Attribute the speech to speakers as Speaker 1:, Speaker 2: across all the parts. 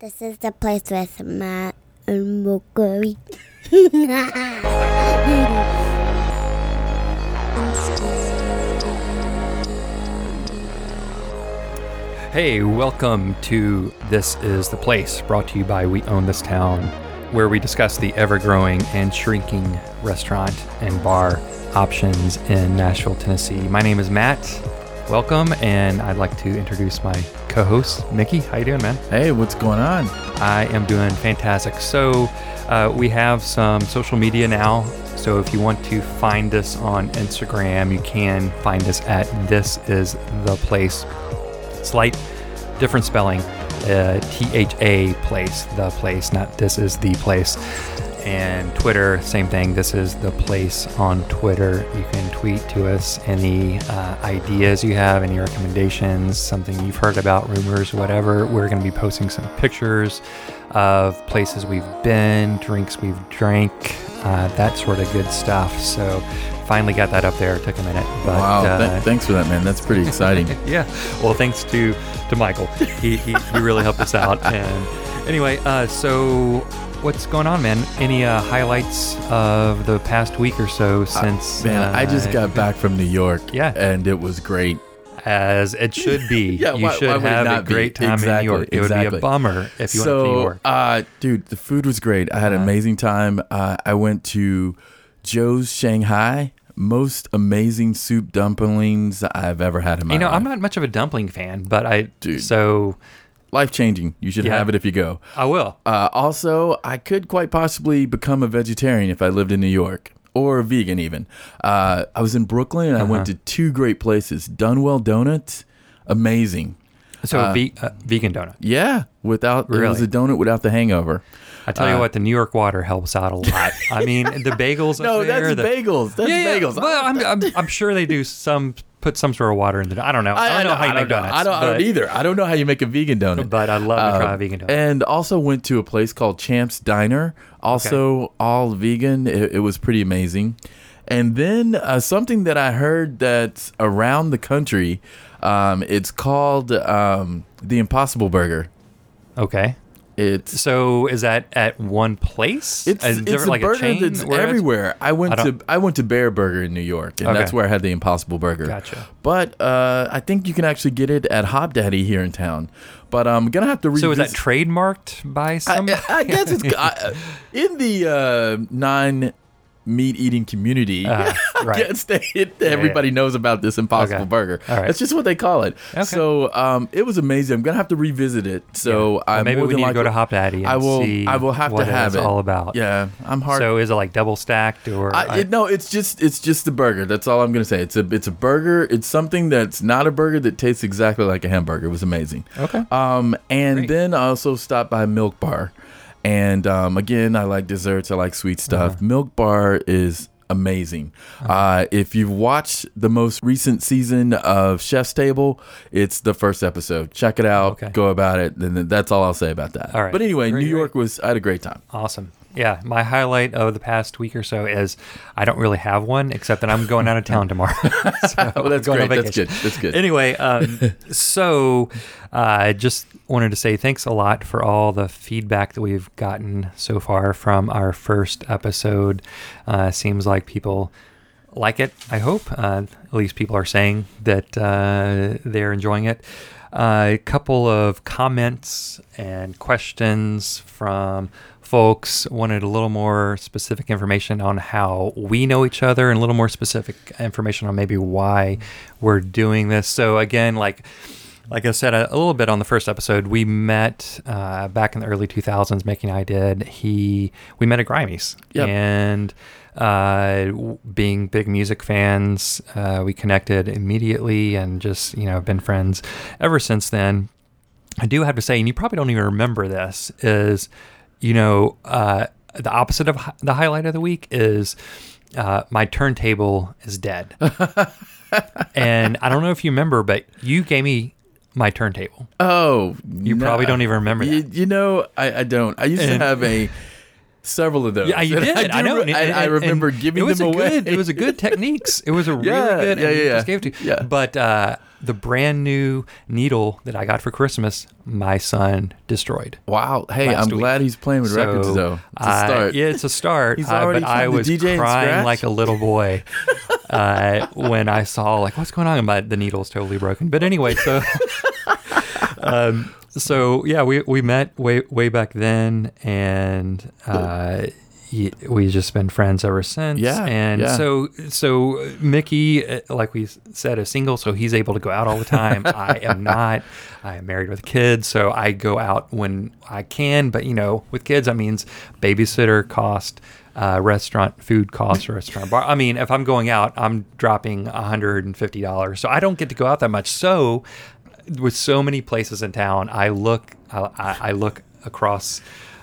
Speaker 1: This is the place with Matt and Mokuri.
Speaker 2: Hey, welcome to This is the Place, brought to you by We Own This Town, where we discuss the ever growing and shrinking restaurant and bar options in Nashville, Tennessee. My name is Matt. Welcome, and I'd like to introduce my co-host, Mickey. How you doing, man?
Speaker 3: Hey, what's going on?
Speaker 2: I am doing fantastic. So, uh, we have some social media now. So, if you want to find us on Instagram, you can find us at This Is the Place. Slight different spelling. Uh, T H A place, the place, not this is the place. And Twitter, same thing. This is the place on Twitter. You can tweet to us any uh, ideas you have, any recommendations, something you've heard about, rumors, whatever. We're going to be posting some pictures of places we've been, drinks we've drank, uh, that sort of good stuff. So finally got that up there. It took a minute, but
Speaker 3: wow,
Speaker 2: uh,
Speaker 3: th- thanks for that, man. That's pretty exciting.
Speaker 2: yeah. Well, thanks to to Michael. He he, he really helped us out. And anyway, uh, so what's going on, man? Any uh, highlights of the past week or so since?
Speaker 3: man, I just
Speaker 2: uh,
Speaker 3: got back from New York.
Speaker 2: Yeah.
Speaker 3: and it was great.
Speaker 2: as it should be.
Speaker 3: Yeah,
Speaker 2: you
Speaker 3: why-
Speaker 2: should
Speaker 3: why
Speaker 2: have a
Speaker 3: not be?
Speaker 2: great time in New York. It would be a bummer if you
Speaker 3: so,
Speaker 2: went to New York.
Speaker 3: uh, dude, the food was great. I had an
Speaker 2: Uh-huh.
Speaker 3: amazing time. Uh, I went to Joe's Shanghai. Most amazing soup dumplings I've ever had in my life.
Speaker 2: you know,
Speaker 3: life.
Speaker 2: I'm not much of a dumpling fan, but I
Speaker 3: Dude.
Speaker 2: so
Speaker 3: life changing. You should
Speaker 2: Yeah.
Speaker 3: have it if you go.
Speaker 2: I will.
Speaker 3: Uh, also, I could quite possibly become a vegetarian if I lived in New York or a vegan even. Uh, I was in Brooklyn and I went
Speaker 2: Uh-huh.
Speaker 3: to two great places. Dunwell Donuts, amazing.
Speaker 2: So
Speaker 3: uh,
Speaker 2: ve- uh, vegan donut.
Speaker 3: Yeah, without it was
Speaker 2: Really?
Speaker 3: a donut without the hangover.
Speaker 2: I tell you
Speaker 3: Uh,
Speaker 2: what, the New York water helps out a lot. I mean, the bagels.
Speaker 3: No,
Speaker 2: there,
Speaker 3: that's
Speaker 2: the,
Speaker 3: bagels. That's
Speaker 2: yeah,
Speaker 3: bagels.
Speaker 2: Well, I'm, I'm, I'm sure they do some put some sort of water in the. I don't know. I, don't know how you make donuts.
Speaker 3: I don't, I don't either. I don't know how you make a vegan donut.
Speaker 2: But I'd love to try
Speaker 3: Um,
Speaker 2: a vegan donut.
Speaker 3: And also went to a place called Champ's Diner, also all vegan. It, it was pretty amazing. And then uh, something that I heard that's around the country, um, it's called um, the Impossible Burger.
Speaker 2: okay.
Speaker 3: It's
Speaker 2: So is that at one place?
Speaker 3: it's,
Speaker 2: Is
Speaker 3: it's
Speaker 2: like
Speaker 3: a burger
Speaker 2: chain
Speaker 3: that's everywhere. I went
Speaker 2: I
Speaker 3: to I went to Bareburger in New York, and that's where I had the Impossible Burger.
Speaker 2: Gotcha.
Speaker 3: But uh, I think you can actually get it at Hopdoddy here in town. But I'm gonna have to revisit.
Speaker 2: So is that trademarked by
Speaker 3: I,
Speaker 2: some?
Speaker 3: I guess it's I, in the uh, non meat eating community.
Speaker 2: Uh, right.
Speaker 3: guess they, it, everybody knows about this Impossible
Speaker 2: Okay.
Speaker 3: Burger.
Speaker 2: All right.
Speaker 3: That's just what they call it.
Speaker 2: Okay.
Speaker 3: So um, it was amazing. I'm gonna have to revisit it. So
Speaker 2: Well, maybe we need to go to Hopdoddy and
Speaker 3: I will.
Speaker 2: see
Speaker 3: I will have to have it.
Speaker 2: all about.
Speaker 3: Yeah, I'm hard.
Speaker 2: So is it like double stacked or?
Speaker 3: I, it, no, it's just it's just the burger. That's all I'm gonna say. It's a it's a burger. It's something that's not a burger that tastes exactly like a hamburger. It was amazing.
Speaker 2: okay.
Speaker 3: Um, and
Speaker 2: Great.
Speaker 3: then I also stopped by Milk Bar, and um, again, I like desserts. I like sweet stuff.
Speaker 2: Uh-huh.
Speaker 3: Milk Bar is amazing. uh if you've watched the most recent season of Chef's Table, it's the first episode. Check it out.
Speaker 2: Okay.
Speaker 3: Go about it. Then that's all I'll say about that.
Speaker 2: All right.
Speaker 3: But anyway,
Speaker 2: Great,
Speaker 3: New York was. I had a great time.
Speaker 2: Awesome. Yeah, my highlight of the past week or so is I don't really have one except that I'm going out of town tomorrow. so
Speaker 3: Oh, that's
Speaker 2: going
Speaker 3: great. That's good. That's good.
Speaker 2: Anyway, um, so uh, I just wanted to say thanks a lot for all the feedback that we've gotten so far from our first episode. Uh, seems like people like it. I hope. Uh, at least people are saying that uh, they're enjoying it. A couple of comments and questions from folks wanted a little more specific information on how we know each other and a little more specific information on maybe why we're doing this. So again, like like I said a, a little bit on the first episode, we met uh, back in the early 2000s. Mickey and I did. He we met at Grimey's,
Speaker 3: Yep.
Speaker 2: and uh, being big music fans, uh, we connected immediately and just you know been friends ever since then. I do have to say, and you probably don't even remember this, is you know uh, the opposite of hi- the highlight of the week is uh, my turntable is dead, and I don't know if you remember, but you gave me my turntable.
Speaker 3: Oh,
Speaker 2: You probably don't even remember
Speaker 3: You, you know, I, I don't. I used
Speaker 2: And-
Speaker 3: to have a several of those.
Speaker 2: Yeah, you
Speaker 3: And
Speaker 2: did. I,
Speaker 3: do
Speaker 2: know.
Speaker 3: re-
Speaker 2: and-
Speaker 3: I, I remember giving
Speaker 2: it was
Speaker 3: them
Speaker 2: a
Speaker 3: away.
Speaker 2: Good, it was a good techniques. It was a really
Speaker 3: Yeah,
Speaker 2: good.
Speaker 3: yeah,
Speaker 2: and you
Speaker 3: yeah,
Speaker 2: Just gave to.
Speaker 3: yeah.
Speaker 2: But uh, the brand new needle that I got for Christmas, my son destroyed.
Speaker 3: wow. Hey, I'm
Speaker 2: week.
Speaker 3: glad he's playing with records
Speaker 2: So,
Speaker 3: though. It's a
Speaker 2: I-
Speaker 3: start.
Speaker 2: yeah, it's a start.
Speaker 3: He's
Speaker 2: uh,
Speaker 3: already
Speaker 2: but I was
Speaker 3: DJ
Speaker 2: crying like a little boy uh, when I saw like what's going on. And my the needle's totally broken. But anyway, so um, so yeah, we we met way way back then, and uh, y- we just been friends ever since.
Speaker 3: Yeah,
Speaker 2: and
Speaker 3: yeah.
Speaker 2: so so Mickey, uh, like we said, is single, so he's able to go out all the time. I am not. I am married with kids, so I go out when I can. But you know, with kids, that means babysitter cost. Uh, restaurant food costs, restaurant bar. I mean, if I'm going out, I'm dropping $150. So I don't get to go out that much. So with so many places in town, I look, I, I look across,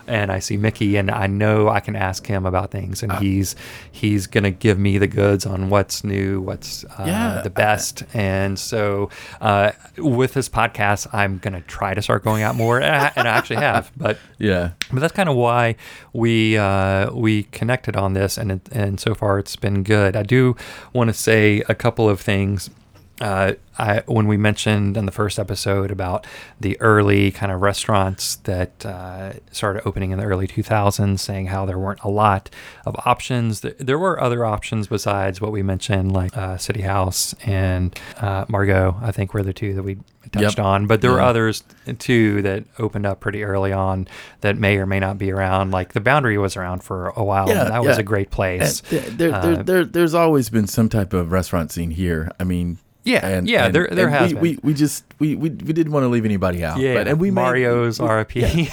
Speaker 2: and I see Mickey, and I know I can ask him about things, and he's he's gonna give me the goods on what's new, what's uh,
Speaker 3: Yeah.
Speaker 2: the best, and so uh, with this podcast, I'm gonna try to start going out more, and I, and I actually have, but
Speaker 3: Yeah.
Speaker 2: but that's kind of why we uh, we connected on this, and it, and so far it's been good. I do want to say a couple of things. Uh, I when we mentioned in the first episode about the early kind of restaurants that uh, started opening in the early 2000s, saying how there weren't a lot of options. Th- There were other options besides what we mentioned, like uh, City House and uh, Margot. I think were the two that we touched
Speaker 3: Yep.
Speaker 2: on, but there were others too that opened up pretty early on that may or may not be around. Like the Boundary was around for a while.
Speaker 3: Yeah,
Speaker 2: and that was a great place.
Speaker 3: There, there,
Speaker 2: Uh,
Speaker 3: there, there's always been some type of restaurant scene here. I mean,
Speaker 2: Yeah,
Speaker 3: and,
Speaker 2: yeah,
Speaker 3: and-
Speaker 2: there- there
Speaker 3: and
Speaker 2: has
Speaker 3: we,
Speaker 2: been.
Speaker 3: We, we just we, we, we didn't want to leave anybody out.
Speaker 2: yeah,
Speaker 3: but, and we made-
Speaker 2: Mario's
Speaker 3: we-
Speaker 2: RIP.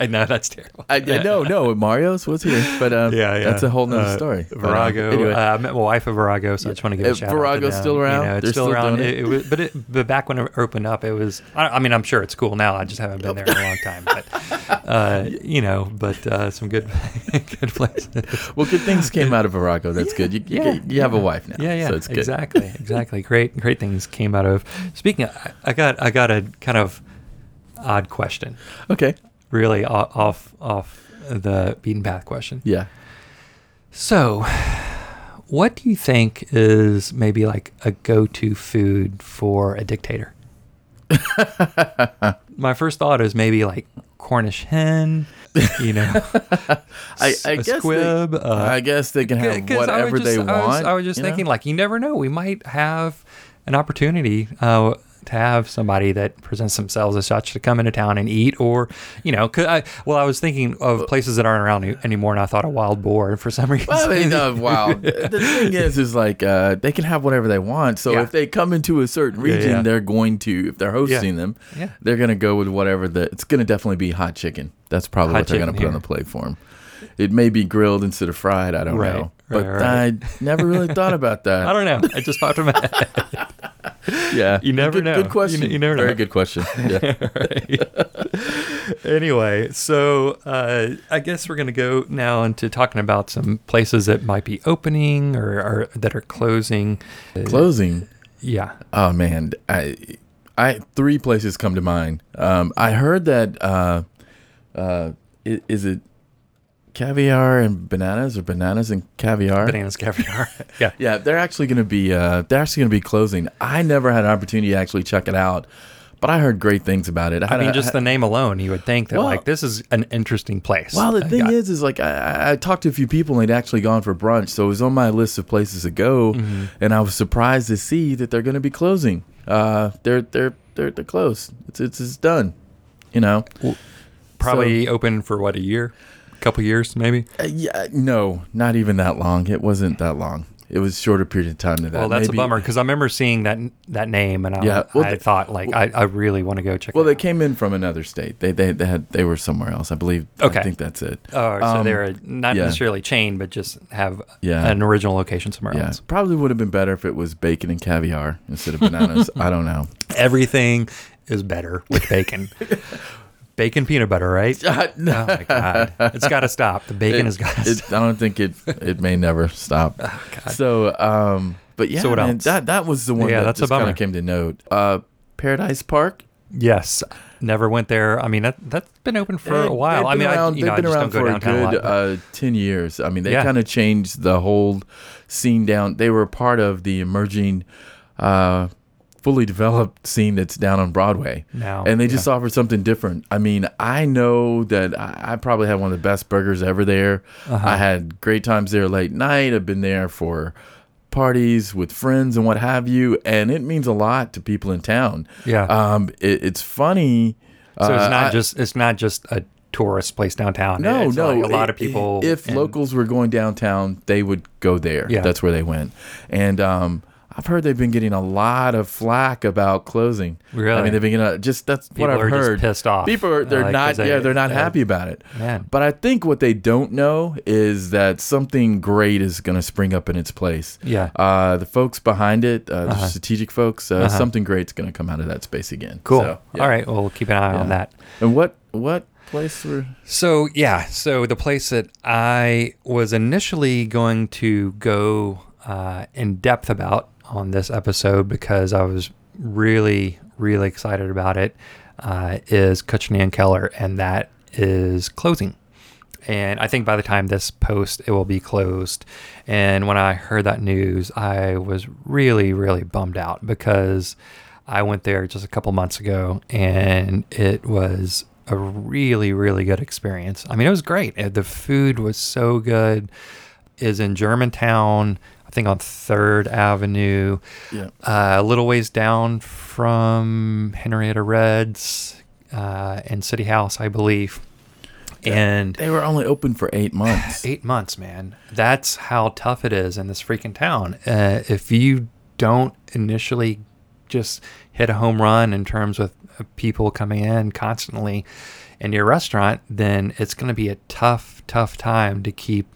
Speaker 2: I know that's terrible.
Speaker 3: I, I no no Mario's was here, but um,
Speaker 2: yeah, yeah.
Speaker 3: that's a whole nother
Speaker 2: Uh,
Speaker 3: story. But, um,
Speaker 2: Virago.
Speaker 3: anyway.
Speaker 2: uh, I met my wife at Virago, so I just want to give a
Speaker 3: Uh,
Speaker 2: shout out. to
Speaker 3: Virago's still around?
Speaker 2: You know, it's
Speaker 3: They're
Speaker 2: still,
Speaker 3: still
Speaker 2: around. It,
Speaker 3: it?
Speaker 2: was, but it, but back when it opened up, it was. I, I mean, I'm sure it's cool now. I just haven't been there in a long time. But uh, you know, but uh, some good good places.
Speaker 3: well, good things came out of Virago. That's good. You, you,
Speaker 2: Yeah,
Speaker 3: you have a wife now.
Speaker 2: Yeah, yeah,
Speaker 3: So it's good.
Speaker 2: exactly, exactly. Great, great things came out of. Speaking, of, I- I got, I got a kind of odd question.
Speaker 3: Okay.
Speaker 2: Really off, off the beaten path question.
Speaker 3: Yeah.
Speaker 2: So, what do you think is maybe like a go-to food for a dictator? My first thought is maybe like Cornish hen, you know,
Speaker 3: I, I guess
Speaker 2: squib.
Speaker 3: They,
Speaker 2: uh,
Speaker 3: I guess they can have whatever
Speaker 2: just-
Speaker 3: they
Speaker 2: I was,
Speaker 3: want.
Speaker 2: I was just
Speaker 3: you know?
Speaker 2: thinking, like, you never know. We might have an opportunity uh, to have somebody that presents themselves as such to come into town and eat, or you know, 'cause I, well, I was thinking of places that aren't around any- anymore, and I thought of wild boar for some reason.
Speaker 3: Well, I uh, wow. the thing is, is like uh, they can have whatever they want. So
Speaker 2: Yeah.
Speaker 3: if they come into a certain region,
Speaker 2: yeah.
Speaker 3: they're going to, if they're hosting them,
Speaker 2: Yeah.
Speaker 3: they're going to go with whatever the. It's going to definitely be hot chicken. That's probably
Speaker 2: Hot
Speaker 3: what they're going to
Speaker 2: chicken
Speaker 3: put on the plate for them. It may be grilled instead of fried. I don't
Speaker 2: Right,
Speaker 3: know,
Speaker 2: right,
Speaker 3: but
Speaker 2: right.
Speaker 3: I never really thought about that.
Speaker 2: I don't know. It just popped in my head.
Speaker 3: Yeah,
Speaker 2: You never
Speaker 3: good,
Speaker 2: know.
Speaker 3: Good question.
Speaker 2: n- you never
Speaker 3: Very
Speaker 2: know.
Speaker 3: good question. Yeah.
Speaker 2: anyway, so uh, I guess we're going to go now into talking about some places that might be opening or, or that are closing.
Speaker 3: Closing.
Speaker 2: Yeah.
Speaker 3: Oh man, I, I three places come to mind. Um, I heard that uh, uh, is it caviar and bananas or bananas and caviar?
Speaker 2: Bananas caviar. yeah.
Speaker 3: Yeah, they're actually going to be uh, they're actually going to be closing. I never had an opportunity to actually check it out, but I heard great things about it.
Speaker 2: I
Speaker 3: had
Speaker 2: mean,
Speaker 3: a-
Speaker 2: just the name alone, you would think that
Speaker 3: Well-
Speaker 2: like this is an interesting place.
Speaker 3: Well, the thing is, is like I- I, I talked to a few people and they'd actually gone for brunch, so it was on my list of places to go,
Speaker 2: Mm-hmm.
Speaker 3: and I was surprised to see that they're going to be closing. Uh, they're they're they're they're closed It's it's, it's done. You know.
Speaker 2: probably open for what a year, couple years maybe.
Speaker 3: Uh, yeah, no, not even that long. It wasn't that long. It was a shorter period of time than that.
Speaker 2: Well, that's
Speaker 3: Maybe-
Speaker 2: a bummer because I remember seeing that that name and I,
Speaker 3: Yeah, well,
Speaker 2: I
Speaker 3: the-
Speaker 2: thought like I, I really want to go check.
Speaker 3: Well, they
Speaker 2: out.
Speaker 3: came in from another state. They they they had they were somewhere else. I believe.
Speaker 2: Okay.
Speaker 3: I think that's it.
Speaker 2: Oh, so
Speaker 3: Um,
Speaker 2: they're not
Speaker 3: yeah.
Speaker 2: necessarily chain, but just have
Speaker 3: Yeah.
Speaker 2: an original location somewhere
Speaker 3: Yeah,
Speaker 2: else.
Speaker 3: probably would have been better if it was bacon and caviar instead of bananas. I don't know.
Speaker 2: Everything is better with bacon. bacon peanut butter, right? Oh
Speaker 3: no.
Speaker 2: my god, it's got to stop. The bacon has got to
Speaker 3: I don't think it it may never stop.
Speaker 2: God.
Speaker 3: So, um, but yeah,
Speaker 2: So what
Speaker 3: man,
Speaker 2: else?
Speaker 3: that that was the one
Speaker 2: Yeah,
Speaker 3: that
Speaker 2: that's
Speaker 3: just kind of came to note. Uh, Paradise Park.
Speaker 2: Yes, never went there. I mean, that that's been open for
Speaker 3: They-
Speaker 2: a while. I mean,
Speaker 3: around,
Speaker 2: I, you know,
Speaker 3: they've been
Speaker 2: I
Speaker 3: around for a
Speaker 2: downtown a
Speaker 3: good
Speaker 2: lot.
Speaker 3: uh, ten years. I mean, they
Speaker 2: Yeah.
Speaker 3: kind of changed the whole scene down. They were part of the emerging, uh, fully developed scene that's down on Broadway.
Speaker 2: Now,
Speaker 3: and they
Speaker 2: yeah.
Speaker 3: just offered something different. I mean, I know that I, I probably had one of the best burgers ever there.
Speaker 2: Uh-huh.
Speaker 3: I had great times there late night. I've been there for parties with friends and what have you, and it means a lot to people in town.
Speaker 2: Yeah.
Speaker 3: Um, it, it's funny.
Speaker 2: so it's
Speaker 3: uh,
Speaker 2: not
Speaker 3: I-
Speaker 2: just it's not just a tourist place downtown.
Speaker 3: no,
Speaker 2: It's
Speaker 3: no.
Speaker 2: like a lot of people.
Speaker 3: If
Speaker 2: and-
Speaker 3: locals were going downtown, they would go there.
Speaker 2: Yeah.
Speaker 3: That's where they went. And um, I've heard they've been getting a lot of flack about closing.
Speaker 2: Really?
Speaker 3: I mean, they've been getting a, just that's
Speaker 2: People
Speaker 3: what I've
Speaker 2: are just
Speaker 3: heard.
Speaker 2: pissed off.
Speaker 3: People are they're
Speaker 2: Like,
Speaker 3: not
Speaker 2: they-
Speaker 3: yeah they're not
Speaker 2: they-
Speaker 3: happy about it.
Speaker 2: man.
Speaker 3: But I think what they don't know is that something great is going to spring up in its place.
Speaker 2: Yeah.
Speaker 3: Uh, the folks behind it, uh, the
Speaker 2: Uh-huh.
Speaker 3: strategic folks, uh,
Speaker 2: Uh-huh.
Speaker 3: something great's going to come out of that space again.
Speaker 2: Cool.
Speaker 3: So, yeah.
Speaker 2: All right. Well, we'll keep an eye on that.
Speaker 3: And what what place were?
Speaker 2: So yeah, so the place that I was initially going to go uh, in depth about on this episode because I was really, really excited about it uh, is and Keller, and that is closing. And I think by the time this post, it will be closed. And when I heard that news, I was really, really bummed out because I went there just a couple months ago and it was a really, really good experience. I mean, it was great. Uh, The food was so good. Is in Germantown, I think on Third Avenue,
Speaker 3: Yeah.
Speaker 2: uh, a little ways down from Henrietta Reds uh, and City House, I believe. And
Speaker 3: They were only open for eight months.
Speaker 2: eight months, man. That's how tough it is in this freaking town. Uh, if you don't initially just hit a home run in terms with uh, people coming in constantly in your restaurant, then it's going to be a tough, tough time to keep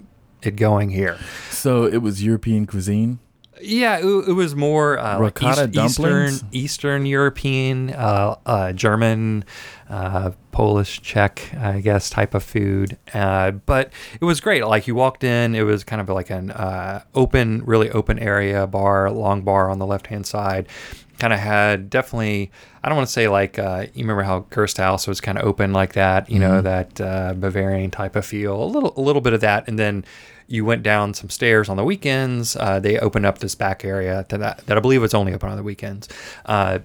Speaker 2: it going here.
Speaker 3: so it was European cuisine.
Speaker 2: Yeah, it, it was more uh, like
Speaker 3: Ricotta
Speaker 2: East- Eastern,
Speaker 3: dumplings?
Speaker 2: Eastern European, uh, uh, German, uh, Polish, Czech, I guess, type of food. Uh, but it was great. Like you walked in, it was kind of like an uh, open, really open area bar, long bar on the left hand side. Kind of had definitely. I don't want to say like uh, you remember how Gerst Haus was kind of open like that. You know that uh, Bavarian type of feel. A little, a little bit of that, and then you went down some stairs on the weekends. Uh, they opened up this back area to that, that I believe was only open on the weekends. Uh,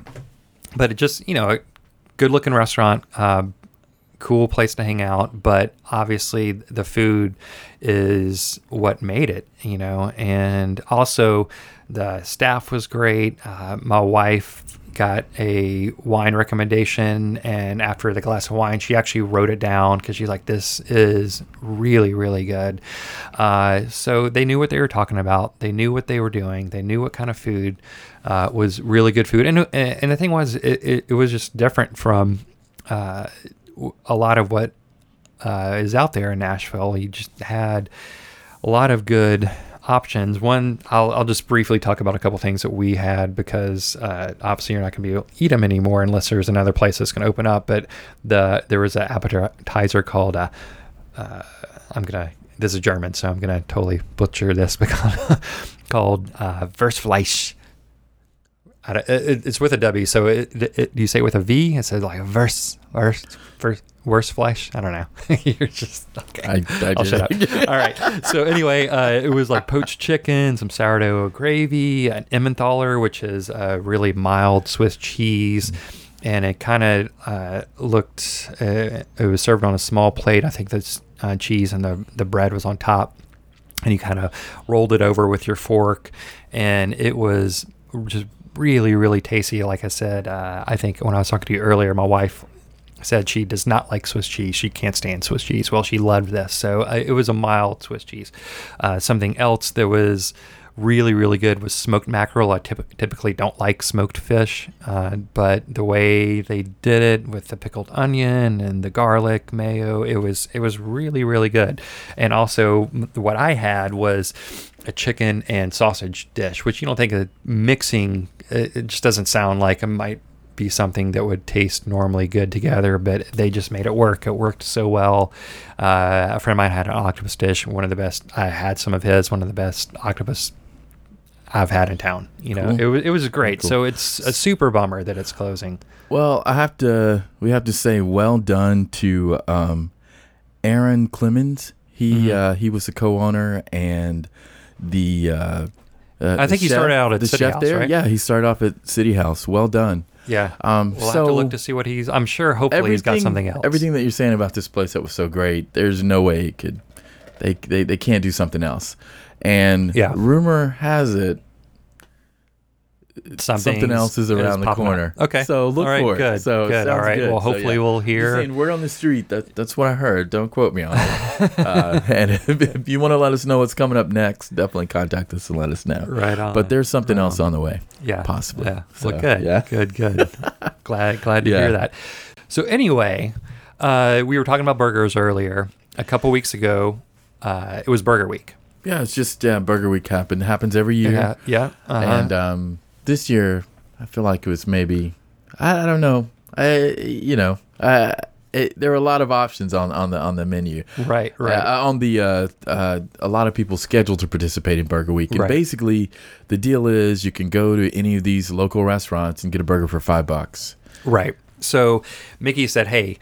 Speaker 2: but it just, you know, a good looking restaurant, uh, cool place to hang out. But obviously, the food is what made it, you know, and also the staff was great. Uh, my wife got a wine recommendation and after the glass of wine she actually wrote it down because she's like this is really really good uh, so they knew what they were talking about they knew what they were doing they knew what kind of food uh, was really good food and, and the thing was it, it, it was just different from uh, a lot of what uh, is out there in nashville He just had a lot of good options. One, I'll, I'll just briefly talk about a couple things that we had because uh, obviously you're not going to be able to eat them anymore unless there's another place that's going to open up. But the there was an appetizer called uh, uh, I'm gonna this is German, so I'm gonna totally butcher this because called uh, Versfleisch. It, it's with a W, so it, it, do you say it with a V? It says like a verse, verse, verse, worse flesh. I don't know. You're just okay.
Speaker 3: I, I
Speaker 2: I'll shut up. All right. So anyway, uh, it was like poached chicken, some sourdough gravy, an Emmentaler, which is a really mild Swiss cheese, and it kind of uh, looked. Uh, it was served on a small plate. I think the uh, cheese and the the bread was on top, and you kind of rolled it over with your fork, and it was just really really tasty. Like I said, uh, I think when I was talking to you earlier, my wife said she does not like Swiss cheese. She can't stand Swiss cheese. Well, she loved this. So uh, it was a mild Swiss cheese. Uh, something else that was really, really good was smoked mackerel. I typ- typically don't like smoked fish, uh, but the way they did it with the pickled onion and the garlic mayo, it was it was really, really good. And also, what I had was a chicken and sausage dish, which you don't think of mixing. It, just doesn't sound like it might be something that would taste normally good together, but they just made it work. It worked so well. Uh, a friend of mine had an octopus dish, one of the best. I had some of his, one of the best octopus I've had in town. You know,
Speaker 3: Cool.
Speaker 2: it was it was great.
Speaker 3: Cool.
Speaker 2: So it's a super bummer that it's closing.
Speaker 3: Well, I have to. We have to say, well done to um, Aaron Clemens. He
Speaker 2: Mhm.
Speaker 3: uh, he was the co-owner and the. Uh, uh,
Speaker 2: I think he started out at
Speaker 3: the
Speaker 2: City
Speaker 3: chef
Speaker 2: House,
Speaker 3: there.
Speaker 2: right?
Speaker 3: Yeah, he started off at City House. Well done.
Speaker 2: Yeah.
Speaker 3: Um,
Speaker 2: We'll
Speaker 3: so
Speaker 2: have to look to see what he's. I'm sure. Hopefully, he's got something else.
Speaker 3: Everything that you're saying about this place that was so great, there's no way it could. They they they can't do something else. And
Speaker 2: Yeah.
Speaker 3: rumor has it something
Speaker 2: Something's-
Speaker 3: else is around the
Speaker 2: popping up.
Speaker 3: corner.
Speaker 2: Okay.
Speaker 3: So look
Speaker 2: right,
Speaker 3: for it.
Speaker 2: Good.
Speaker 3: So
Speaker 2: good. All
Speaker 3: sounds good.
Speaker 2: Well,
Speaker 3: So,
Speaker 2: hopefully
Speaker 3: yeah.
Speaker 2: we'll hear.
Speaker 3: saying, word on the street. That that's what I heard. Don't quote me on it. uh, and if, if you want to let us know what's coming up next, definitely contact us and let us know.
Speaker 2: Right on.
Speaker 3: But there's something
Speaker 2: Right
Speaker 3: else on the way.
Speaker 2: Yeah,
Speaker 3: possibly.
Speaker 2: Yeah,
Speaker 3: So,
Speaker 2: well, good.
Speaker 3: yeah.
Speaker 2: good, good. glad, glad to
Speaker 3: Yeah.
Speaker 2: hear that. So anyway, uh, we were talking about burgers earlier. A couple weeks ago, uh, it was Burger Week.
Speaker 3: Yeah, it's just uh, Burger Week happen happens every year.
Speaker 2: Yeah, yeah. uh-huh.
Speaker 3: And um, this year, I feel like it was maybe I, I don't know. I you know uh, it, there were a lot of options on, on the on the menu.
Speaker 2: right, right.
Speaker 3: Uh, on the uh, uh, a lot of people scheduled to participate in Burger Week, and
Speaker 2: Right.
Speaker 3: basically the deal is you can go to any of these local restaurants and get a burger for five bucks.
Speaker 2: Right. So Mickey said, Hey,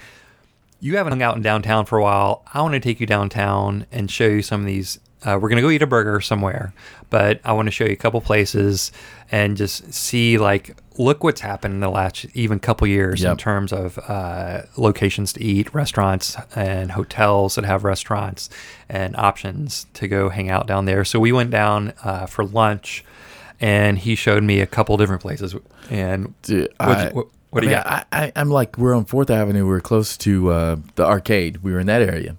Speaker 2: you haven't hung out in downtown for a while. I want to take you downtown and show you some of these. Uh, we're going to go eat a burger somewhere, but I want to show you a couple places and just see, like, look what's happened in the last even couple years in terms of uh, locations to eat, restaurants, and hotels that have restaurants and options to go hang out down there. So we went down uh, for lunch and he showed me a couple different places. And
Speaker 3: Dude,
Speaker 2: what,
Speaker 3: I-
Speaker 2: what, what do
Speaker 3: I
Speaker 2: you
Speaker 3: mean,
Speaker 2: got?
Speaker 3: I, I'm like, we're on Fourth Avenue. We're close to uh, the arcade. We were in that area.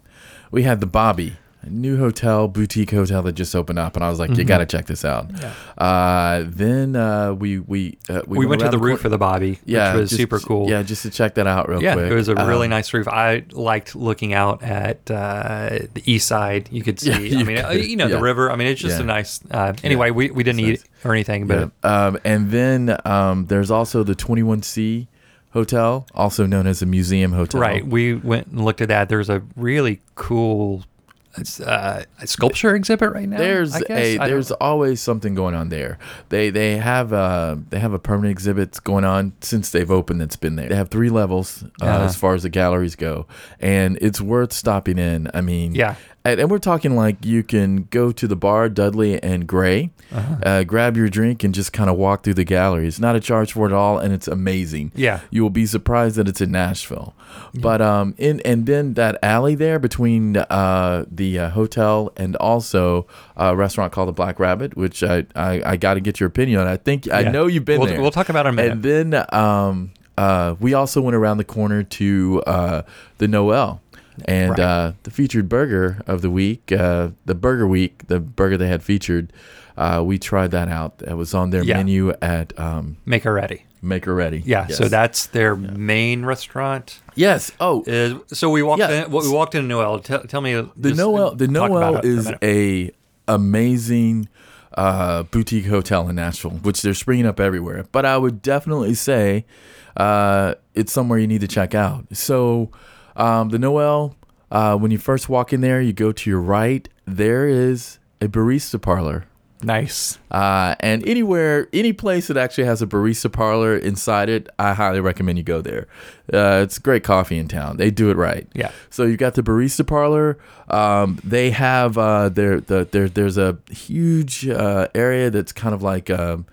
Speaker 3: We had the Bobby, new hotel, boutique hotel that just opened up, and I was like, you
Speaker 2: Mm-hmm.
Speaker 3: got to check this out. Uh, then uh, we we uh,
Speaker 2: we, went to
Speaker 3: around
Speaker 2: the roof
Speaker 3: cor-
Speaker 2: of the Bobby,
Speaker 3: Yeah,
Speaker 2: which was
Speaker 3: just-
Speaker 2: super cool.
Speaker 3: Yeah, just to check that out real
Speaker 2: yeah,
Speaker 3: quick.
Speaker 2: it was a really
Speaker 3: Um,
Speaker 2: nice roof. I liked looking out at uh, the east side. You could see,
Speaker 3: Yeah,
Speaker 2: I
Speaker 3: you
Speaker 2: mean, uh,
Speaker 3: could,
Speaker 2: you know,
Speaker 3: yeah.
Speaker 2: the river. I mean, it's just
Speaker 3: Yeah.
Speaker 2: a nice. Uh, anyway, we, we didn't eat or anything, but
Speaker 3: Yeah. Um, and then um, there's also the 21C Hotel, also known as a museum hotel.
Speaker 2: right, we went and looked at that. There's a really cool uh, a sculpture exhibit right now.
Speaker 3: There's
Speaker 2: I guess.
Speaker 3: a there's always something going on there. They they have uh they have a permanent exhibit going on since they've opened. That's been there. They have three levels uh,
Speaker 2: Uh-huh.
Speaker 3: as far as the galleries go, and it's worth stopping in. I mean,
Speaker 2: Yeah.
Speaker 3: And, and we're talking like you can go to the bar Dudley and Gray,
Speaker 2: Uh-huh.
Speaker 3: uh, grab your drink, and just kind of walk through the galleries. Not a charge for it at all, and it's amazing.
Speaker 2: Yeah.
Speaker 3: you will be surprised that it's in Nashville. But um, in and then that alley there between uh the uh, hotel and also a restaurant called the Black Rabbit, which I I, I got to get your opinion on. I think I know you've been
Speaker 2: we'll,
Speaker 3: there.
Speaker 2: We'll talk about it in a minute.
Speaker 3: and then um uh we also went around the corner to uh the Noelle. And
Speaker 2: Right.
Speaker 3: uh, the featured burger of the week, uh, the Burger Week, the burger they had featured, uh, we tried that out. It was on their
Speaker 2: Yeah.
Speaker 3: menu at um,
Speaker 2: Makeready.
Speaker 3: Maker Ready.
Speaker 2: Yeah. So that's their main restaurant.
Speaker 3: yes. Oh,
Speaker 2: Is so we walked
Speaker 3: Yeah.
Speaker 2: in. We walked into Noelle. Tell, tell me
Speaker 3: the Noelle the
Speaker 2: Noelle
Speaker 3: is a amazing uh, boutique hotel in Nashville, which they're springing up everywhere. But I would definitely say uh, it's somewhere you need to check out. So um, the Noelle, uh, when you first walk in there, you go to your right. There is a barista parlor.
Speaker 2: nice.
Speaker 3: Uh, and anywhere, any place that actually has a barista parlor inside it, I highly recommend you go there. Uh, it's great coffee in town. They do it right.
Speaker 2: Yeah.
Speaker 3: So you got the barista parlor. Um, they have uh, there the there there's a huge uh, area that's kind of like um, it-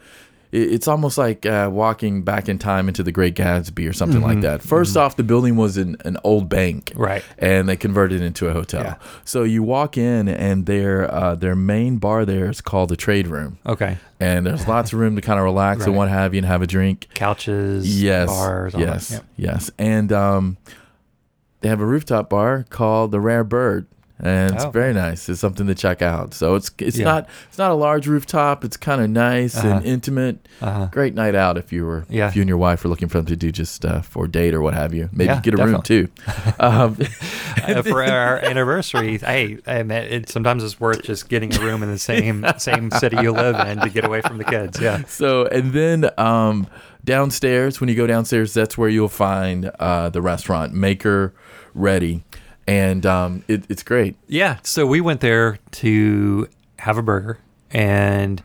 Speaker 3: it's almost like uh, walking back in time into the Great Gatsby or something like that. 1st off, the building was an, an old bank,
Speaker 2: Mm-hmm. Right.
Speaker 3: And they converted it into a hotel.
Speaker 2: Yeah.
Speaker 3: So you walk in, and their uh, their main bar there is called the Trade Room,
Speaker 2: Okay.
Speaker 3: and there's lots of room to kind of relax and what have you, and have a drink.
Speaker 2: Couches.
Speaker 3: Yes.
Speaker 2: Bars. all
Speaker 3: yes.
Speaker 2: That.
Speaker 3: Yes. And um, they have a rooftop bar called the Rare Bird. And it's
Speaker 2: Oh.
Speaker 3: very nice. It's something to check out. So it's it's
Speaker 2: Yeah.
Speaker 3: not it's not a large rooftop. It's kind of nice
Speaker 2: Uh-huh.
Speaker 3: and intimate.
Speaker 2: Uh-huh.
Speaker 3: Great night out if you were
Speaker 2: Yeah.
Speaker 3: if you and your wife were looking for something to do just uh, for a date or what have you. Maybe
Speaker 2: Yeah,
Speaker 3: get a room too. um,
Speaker 2: Uh, for our anniversary, hey, I mean, it, sometimes it's worth just getting a room in the same same city you live in to get away from the kids. Yeah.
Speaker 3: so and then um, downstairs when you go downstairs that's where you'll find uh, the restaurant maker ready and um, it, it's great
Speaker 2: Yeah. So we went there to have a burger, and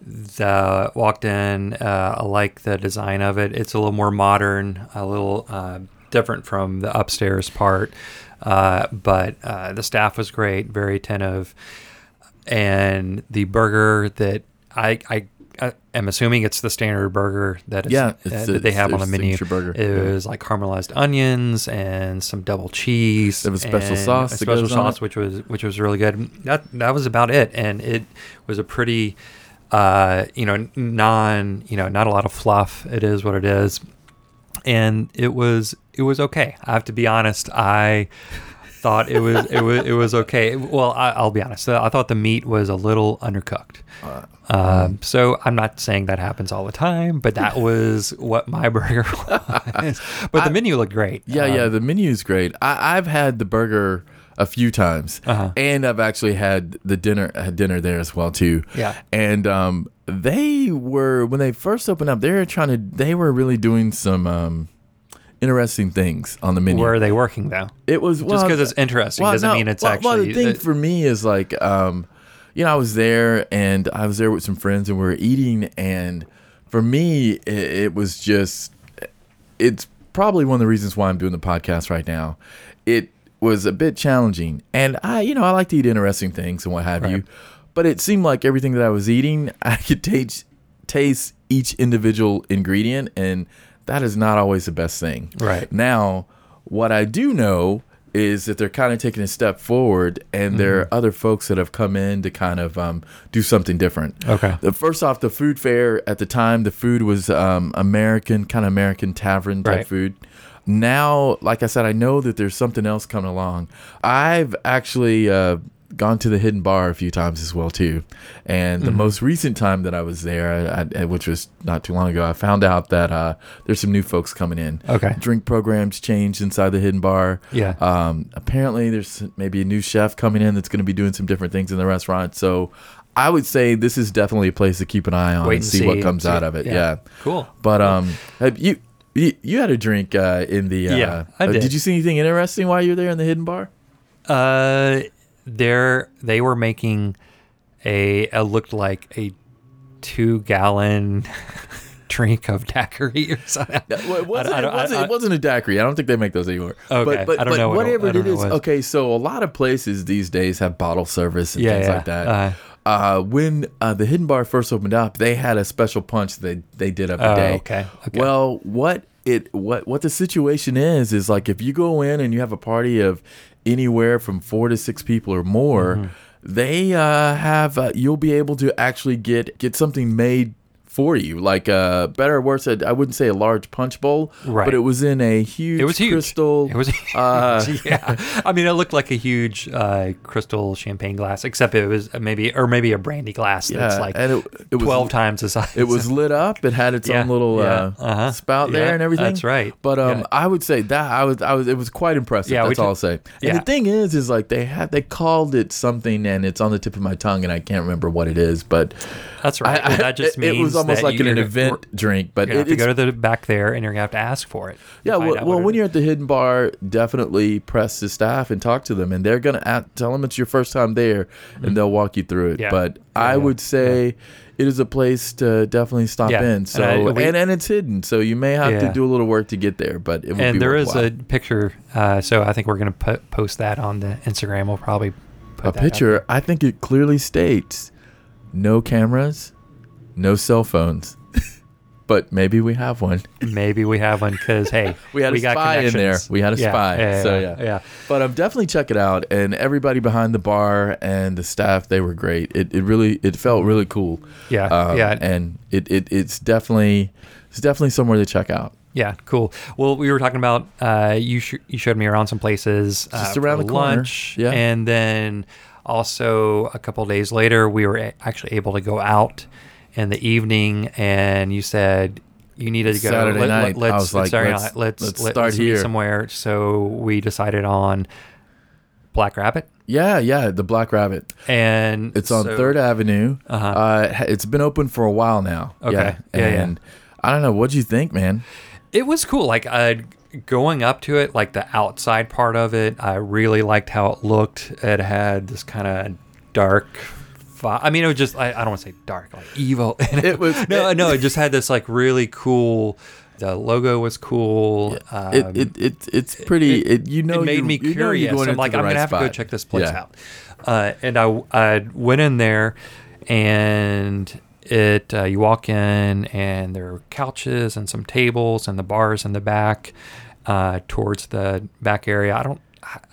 Speaker 2: the walked in. Uh, I like the design of it. It's a little more modern, a little uh, different from the upstairs part. Uh, but uh, the staff was great, very attentive, and the burger that I I. I am assuming it's the standard burger that, it's,
Speaker 3: Yeah,
Speaker 2: uh,
Speaker 3: it's
Speaker 2: that they have on the menu.
Speaker 3: burger.
Speaker 2: It
Speaker 3: Yeah.
Speaker 2: was like caramelized onions and some double cheese.
Speaker 3: They have a special
Speaker 2: and
Speaker 3: sauce
Speaker 2: a special sauce, which was which was really good. That that was about it, and it was a pretty, uh, you know, non, you know, not a lot of fluff. It is what it is, and it was it was okay. I have to be honest. I thought it was it was it was okay. Well, I, I'll be honest. I thought the meat was a little undercooked.
Speaker 3: Uh,
Speaker 2: Um, so I'm not saying that happens all the time, but that was what my burger was. But the menu looked great.
Speaker 3: Yeah,
Speaker 2: Um,
Speaker 3: yeah, the menu is great. I, I've had the burger a few times,
Speaker 2: Uh-huh.
Speaker 3: and I've actually had the dinner had dinner there as well too.
Speaker 2: Yeah.
Speaker 3: and um, they were when they first opened up, they were trying to. They were really doing some um, interesting things on the menu.
Speaker 2: Where are they working though?
Speaker 3: It was
Speaker 2: Just because it's interesting doesn't
Speaker 3: no,
Speaker 2: mean it's
Speaker 3: well,
Speaker 2: actually.
Speaker 3: Well, the thing
Speaker 2: uh,
Speaker 3: for me is like, um, you know, I was there and I was there with some friends and we were eating, and for me, it, it was just, it's probably one of the reasons why I'm doing the podcast right now. It was a bit challenging, and I, you know, I like to eat interesting things and what have you, but it seemed like everything that I was eating, I could taste taste each individual ingredient, and that is not always the best thing.
Speaker 2: Right.
Speaker 3: Now, what I do know is that they're kind of taking a step forward, and there
Speaker 2: Mm-hmm.
Speaker 3: are other folks that have come in to kind of um, do something different.
Speaker 2: Okay.
Speaker 3: The first off, the food fair at the time, the food was um, American, kind of American tavern type
Speaker 2: Right.
Speaker 3: food. Now, like I said, I know that there's something else coming along. I've actually uh, gone to the Hidden Bar a few times as well too, and
Speaker 2: Mm-hmm.
Speaker 3: the most recent time that I was there, I, I, which was not too long ago, I found out that uh, there's some new folks coming in.
Speaker 2: Okay.
Speaker 3: Drink programs changed inside the Hidden Bar.
Speaker 2: Yeah.
Speaker 3: Um, apparently, there's maybe a new chef coming in that's going to be doing some different things in the restaurant. So. I would say this is definitely a place to keep an eye on
Speaker 2: Wait
Speaker 3: and
Speaker 2: and
Speaker 3: see, what comes
Speaker 2: see-
Speaker 3: out of it.
Speaker 2: yeah.
Speaker 3: Yeah.
Speaker 2: Cool.
Speaker 3: But um, have you you, you had a drink uh, in the uh,
Speaker 2: Yeah, I
Speaker 3: uh,
Speaker 2: did.
Speaker 3: you see anything interesting while you were there in the hidden bar?
Speaker 2: Uh, there they were making a it looked like a two gallon drink of daiquiri or something.
Speaker 3: It wasn't,
Speaker 2: I don't-
Speaker 3: it, wasn't,
Speaker 2: I-
Speaker 3: it wasn't a daiquiri. I don't think they make those anymore.
Speaker 2: Okay,
Speaker 3: But, but,
Speaker 2: I don't
Speaker 3: but
Speaker 2: know what
Speaker 3: whatever it
Speaker 2: it.
Speaker 3: Okay, so a lot of places these days have bottle service and
Speaker 2: Yeah,
Speaker 3: things
Speaker 2: yeah.
Speaker 3: like that.
Speaker 2: Uh,
Speaker 3: Uh, when uh, the hidden bar first opened up, they had a special punch that they did every
Speaker 2: Oh,
Speaker 3: day.
Speaker 2: okay, okay.
Speaker 3: Well, what it what what the situation is is like if you go in and you have a party of anywhere from four to six people or more,
Speaker 2: Mm-hmm.
Speaker 3: they uh, have uh, you'll be able to actually get get something made for you, like uh, better or worse. I wouldn't say a large punch bowl,
Speaker 2: Right.
Speaker 3: but it was in a huge,
Speaker 2: It was huge.
Speaker 3: crystal.
Speaker 2: It was
Speaker 3: uh,
Speaker 2: yeah. I mean, it looked like a huge uh, crystal champagne glass, except it was maybe or maybe a brandy glass
Speaker 3: yeah, that's
Speaker 2: like
Speaker 3: and it- it was-
Speaker 2: twelve times the size.
Speaker 3: It was lit up. It had its
Speaker 2: Yeah,
Speaker 3: own little
Speaker 2: yeah,
Speaker 3: uh,
Speaker 2: uh-huh.
Speaker 3: spout there and everything.
Speaker 2: that's right.
Speaker 3: But um. I would say that I was, I was, it was quite impressive.
Speaker 2: Yeah,
Speaker 3: that's all I'll say. And
Speaker 2: yeah.
Speaker 3: the thing is, is like they had they called it something, and it's on the tip of my tongue, and I can't remember what it is. But
Speaker 2: That's right.
Speaker 3: I,
Speaker 2: that just
Speaker 3: it, it
Speaker 2: means
Speaker 3: was almost like an
Speaker 2: you're-
Speaker 3: event drink. But
Speaker 2: You're
Speaker 3: it,
Speaker 2: have to go to the back there, and you're gonna have to ask for it.
Speaker 3: yeah, well, well
Speaker 2: what
Speaker 3: when
Speaker 2: it
Speaker 3: you're at the hidden bar, definitely press the staff and talk to them, and they're gonna tell them it's your first time there, and they'll walk you through it.
Speaker 2: Mm-hmm. Yeah.
Speaker 3: But
Speaker 2: Yeah,
Speaker 3: I
Speaker 2: yeah,
Speaker 3: would say it is a place to definitely stop
Speaker 2: Yeah,
Speaker 3: in.
Speaker 2: and
Speaker 3: So
Speaker 2: I-
Speaker 3: and,
Speaker 2: we-
Speaker 3: and it's hidden, so you may have to do a little work to get there, but it
Speaker 2: and
Speaker 3: be
Speaker 2: there is
Speaker 3: worthwhile.
Speaker 2: a picture. Uh, so I think we're gonna po- post that on the Instagram. We'll probably put
Speaker 3: a picture. I think it clearly states no cameras, no cell phones. but maybe we have one.
Speaker 2: Maybe we have one because hey,
Speaker 3: We had a
Speaker 2: got
Speaker 3: spy in there. We had a
Speaker 2: Yeah,
Speaker 3: spy.
Speaker 2: Yeah,
Speaker 3: So,
Speaker 2: yeah,
Speaker 3: yeah.
Speaker 2: yeah.
Speaker 3: But um, definitely check it out. And everybody behind the bar and the staff, they were great. It, it really it felt really cool.
Speaker 2: Yeah,
Speaker 3: Um,
Speaker 2: yeah.
Speaker 3: And it, it it's definitely it's definitely somewhere to check out.
Speaker 2: Yeah, cool. Well, we were talking about uh, you. Sh- you showed me around some places uh,
Speaker 3: Just around
Speaker 2: for
Speaker 3: the corner. Yeah.
Speaker 2: and then also a couple days later, we were actually able to go out in the evening, and you said you needed to go
Speaker 3: Saturday night, I
Speaker 2: us
Speaker 3: was like,
Speaker 2: Saturday
Speaker 3: let's-
Speaker 2: night, let's
Speaker 3: let's
Speaker 2: let-
Speaker 3: start
Speaker 2: let's meet
Speaker 3: here.
Speaker 2: somewhere. So we decided on Black Rabbit,
Speaker 3: Yeah, yeah, the Black Rabbit.
Speaker 2: and
Speaker 3: It's on
Speaker 2: so-
Speaker 3: Third Avenue.
Speaker 2: Uh-huh.
Speaker 3: Uh, it's been open for a while now.
Speaker 2: Okay.
Speaker 3: Yeah,
Speaker 2: Yeah, yeah.
Speaker 3: and I don't know. What'd you think, man?
Speaker 2: It was cool. Like uh, going up to it, like the outside part of it, I really liked how it looked. It had this kind of dark vi- I mean, it was just I, I don't want to say dark, like evil.
Speaker 3: It was-
Speaker 2: no, no. It just had this like really cool. The logo was cool. Um,
Speaker 3: it, it, it it's pretty. It, you know,
Speaker 2: it made me
Speaker 3: you know
Speaker 2: curious. I'm like, I'm
Speaker 3: right
Speaker 2: gonna have to go check this place
Speaker 3: Yeah.
Speaker 2: out. Uh, and I I went in there, and it uh, you walk in, and there are couches and some tables, and the bars in the back, uh, towards the back area. I don't.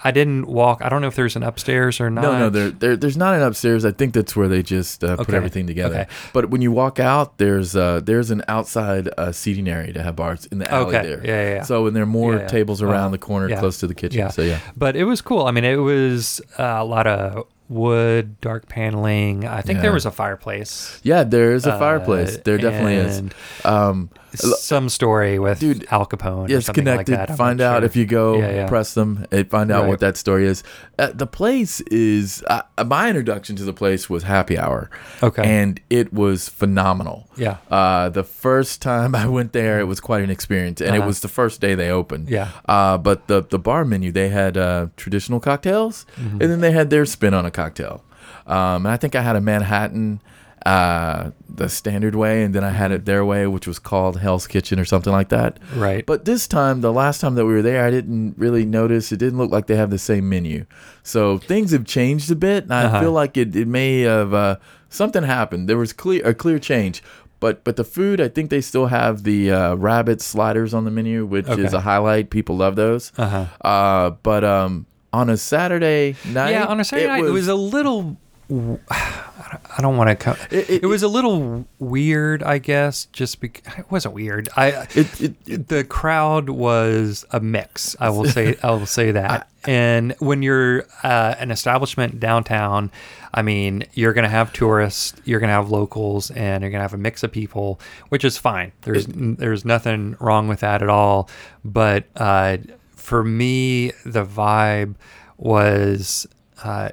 Speaker 2: I didn't walk. I don't know if there's an upstairs or not.
Speaker 3: No, no, there, there, there's not an upstairs. I think that's where they just uh, put everything together.
Speaker 2: Okay.
Speaker 3: But when you walk out, there's uh, there's an outside uh, seating area to have bars in the alley
Speaker 2: Okay.
Speaker 3: there.
Speaker 2: Yeah, yeah, yeah.
Speaker 3: So and there are more
Speaker 2: Yeah, yeah.
Speaker 3: tables around
Speaker 2: Uh-huh.
Speaker 3: the corner, close to the kitchen.
Speaker 2: Yeah.
Speaker 3: So yeah,
Speaker 2: But it was cool. I mean, it was uh, a lot of wood, dark paneling. I think there was a fireplace.
Speaker 3: yeah. There is a
Speaker 2: Uh,
Speaker 3: fireplace. There definitely is. Um,
Speaker 2: Some story with
Speaker 3: Dude,
Speaker 2: Al Capone. or
Speaker 3: it's
Speaker 2: something
Speaker 3: connected.
Speaker 2: Like that.
Speaker 3: Find out
Speaker 2: sure.
Speaker 3: if you go
Speaker 2: Yeah, yeah.
Speaker 3: press them and find out
Speaker 2: Right.
Speaker 3: what that story is. Uh, the place is uh, my introduction to the place was happy hour.
Speaker 2: Okay.
Speaker 3: and it was phenomenal.
Speaker 2: Yeah.
Speaker 3: Uh, the first time I went there, it was quite an experience, and it
Speaker 2: Uh-huh.
Speaker 3: was the first day they opened.
Speaker 2: Yeah.
Speaker 3: Uh, but the the bar menu, they had uh, traditional cocktails,
Speaker 2: Mm-hmm.
Speaker 3: and then they had their spin on a cocktail. Um, and I think I had a Manhattan. Uh, the standard way, and then I had it their way, which was called Hell's Kitchen or something like that.
Speaker 2: Right.
Speaker 3: But this time, the last time that we were there, I didn't really notice. It didn't look like they have the same menu. So things have changed a bit, and I
Speaker 2: Uh-huh.
Speaker 3: feel like it, it may have uh, something happened. There was clear a clear change. But but the food, I think they still have the uh, rabbit sliders on the menu, which is a highlight. People love those.
Speaker 2: Uh-huh.
Speaker 3: Uh, but um, on a Saturday night,
Speaker 2: yeah, on a Saturday night, it was a little. I don't want to come.
Speaker 3: It-
Speaker 2: It,
Speaker 3: it-
Speaker 2: was a little weird, I guess. Just because it wasn't weird. I
Speaker 3: It- it- it-
Speaker 2: the crowd was a mix. I will say. I will say that. and when you're uh, an establishment downtown, I mean, you're going to have tourists, you're going to have locals, and you're going to have a mix of people, which is fine. There's there's nothing wrong with that at all. But uh, for me, the vibe was. Uh,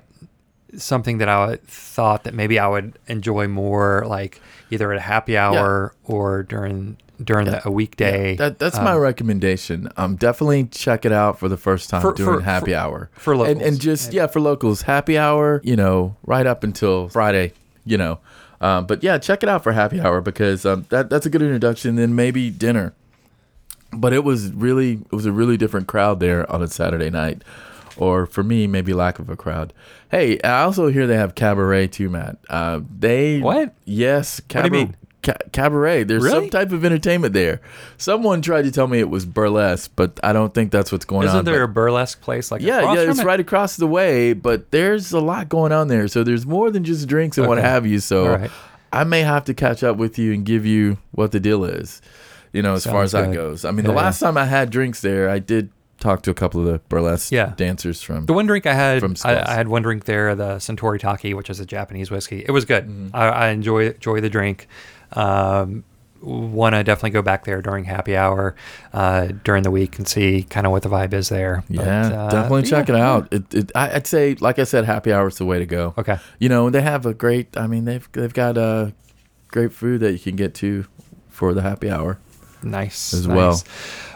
Speaker 2: something that I thought that maybe I would enjoy more, like either at a happy hour or during during the, a weekday.
Speaker 3: That, that's my recommendation. Um, definitely check it out for the first time
Speaker 2: For-
Speaker 3: during
Speaker 2: for-
Speaker 3: happy
Speaker 2: for-
Speaker 3: hour
Speaker 2: for
Speaker 3: and,
Speaker 2: locals.
Speaker 3: and just yeah for locals happy hour. You know, right up until Friday. You know, um, but yeah, check it out for happy hour because um, that that's a good introduction. Then maybe dinner. But it was really it was a really different crowd there on a Saturday night, or for me maybe lack of a crowd. Hey, I also hear they have cabaret too, Matt. Uh, they
Speaker 2: What?
Speaker 3: Yes,
Speaker 2: do you
Speaker 3: cabaret.
Speaker 2: mean?
Speaker 3: Ca- cabaret. There's some type of entertainment there. Someone tried to tell me it was burlesque, but I don't think that's what's going on.
Speaker 2: Isn't
Speaker 3: on.
Speaker 2: there a burlesque place like
Speaker 3: yeah, yeah, it's
Speaker 2: it?
Speaker 3: right across the way, but there's a lot going on there. So there's more than just drinks and what have you. So
Speaker 2: right.
Speaker 3: I may have to catch up with you and give you what the deal is. You know, as far as
Speaker 2: Sounds
Speaker 3: that
Speaker 2: good.
Speaker 3: goes. I mean,
Speaker 2: Yeah,
Speaker 3: the last time I had drinks there, I did talk to a couple of the burlesque
Speaker 2: Yeah.
Speaker 3: dancers from.
Speaker 2: The one drink I had,
Speaker 3: From
Speaker 2: I,
Speaker 3: Skulls.
Speaker 2: I had one drink there, the Suntory Toki, which is a Japanese whiskey. It was good.
Speaker 3: Mm-hmm.
Speaker 2: I, I enjoy enjoy the drink. Um, Want to definitely go back there during happy hour uh, during the week and see kind of what the vibe is there. But,
Speaker 3: Yeah,
Speaker 2: uh,
Speaker 3: definitely check it out. It, it, I, I'd say, like I said, happy hour is the way to go.
Speaker 2: Okay.
Speaker 3: You know, they have a great. I mean, they've they've got uh, great food that you can get to for the happy hour.
Speaker 2: Nice
Speaker 3: as
Speaker 2: nice.
Speaker 3: well,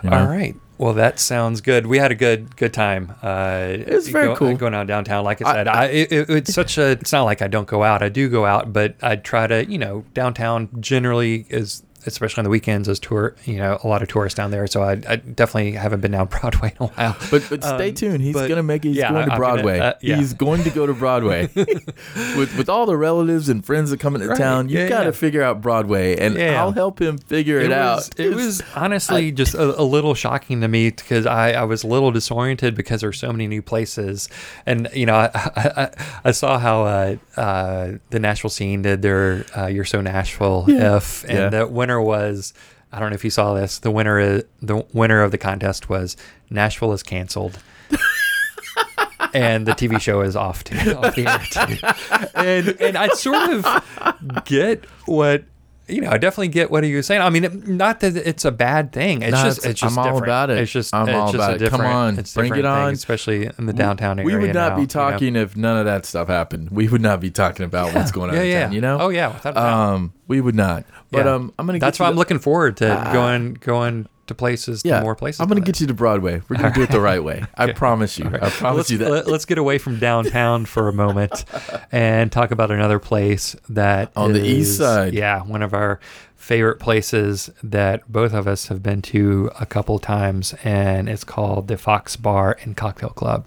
Speaker 3: you know?
Speaker 2: All right. Well, that sounds good. We had a good good time. Uh, it
Speaker 3: was very cool.
Speaker 2: going out downtown. Like I
Speaker 3: I-
Speaker 2: said, I, it, it- it's such a. It's not like I don't go out. I do go out, but I try to. You know, downtown generally is. Especially on the weekends, as tour, you know, a lot of tourists down there. So I, I definitely haven't been down Broadway in a while.
Speaker 3: But but stay
Speaker 2: Um,
Speaker 3: tuned. He's
Speaker 2: but-
Speaker 3: gonna make it. He's
Speaker 2: yeah,
Speaker 3: going to
Speaker 2: I'm gonna-
Speaker 3: Broadway.
Speaker 2: uh, yeah.
Speaker 3: He's going to go to Broadway with with all the relatives and friends that come into
Speaker 2: Right,
Speaker 3: town. You
Speaker 2: yeah,
Speaker 3: got to figure out Broadway, and. I'll help him figure it,
Speaker 2: it
Speaker 3: out.
Speaker 2: was, it was honestly just a, a little shocking to me because I, I was a little disoriented because there's so many new places, and you know I I, I, I saw how uh, uh, the Nashville scene did their uh, "You're So Nashville" if, and
Speaker 3: Yeah.
Speaker 2: the winner was I don't know if you saw this. The winner is, the winner of the contest was Nashville is canceled. and the TV show is off to off the air too. And and I sort of get what you know. I definitely get what he was saying. I mean, it- not that it's a bad thing. It's
Speaker 3: No,
Speaker 2: just
Speaker 3: it's-
Speaker 2: it's just
Speaker 3: I'm all about it.
Speaker 2: It's just
Speaker 3: I'm
Speaker 2: it's
Speaker 3: all
Speaker 2: just
Speaker 3: about
Speaker 2: a
Speaker 3: it. Come
Speaker 2: different-
Speaker 3: on,
Speaker 2: it's
Speaker 3: bring it
Speaker 2: different thing,
Speaker 3: on.
Speaker 2: especially in the downtown area.
Speaker 3: we would not
Speaker 2: now,
Speaker 3: be
Speaker 2: you know?
Speaker 3: talking if none of that stuff happened. We would not be talking about what's going on.
Speaker 2: Yeah, yeah.
Speaker 3: town, you know.
Speaker 2: Oh yeah, without a doubt.
Speaker 3: Um, we would not. But
Speaker 2: Yeah.
Speaker 3: um, I'm gonna.
Speaker 2: That's why I'm looking forward to going going to places,
Speaker 3: Yeah,
Speaker 2: to more places.
Speaker 3: I'm gonna get you to Broadway. We're gonna do it the right way. I promise you. I promise
Speaker 2: let's,
Speaker 3: you that.
Speaker 2: let- let's get away from downtown for a moment and talk about another place that
Speaker 3: On the east side.
Speaker 2: Yeah, one of our favorite places that both of us have been to a couple times, and it's called the Fox Bar and Cocktail Club.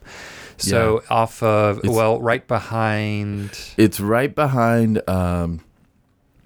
Speaker 2: So off of
Speaker 3: It's-
Speaker 2: well, right behind
Speaker 3: It's right behind um,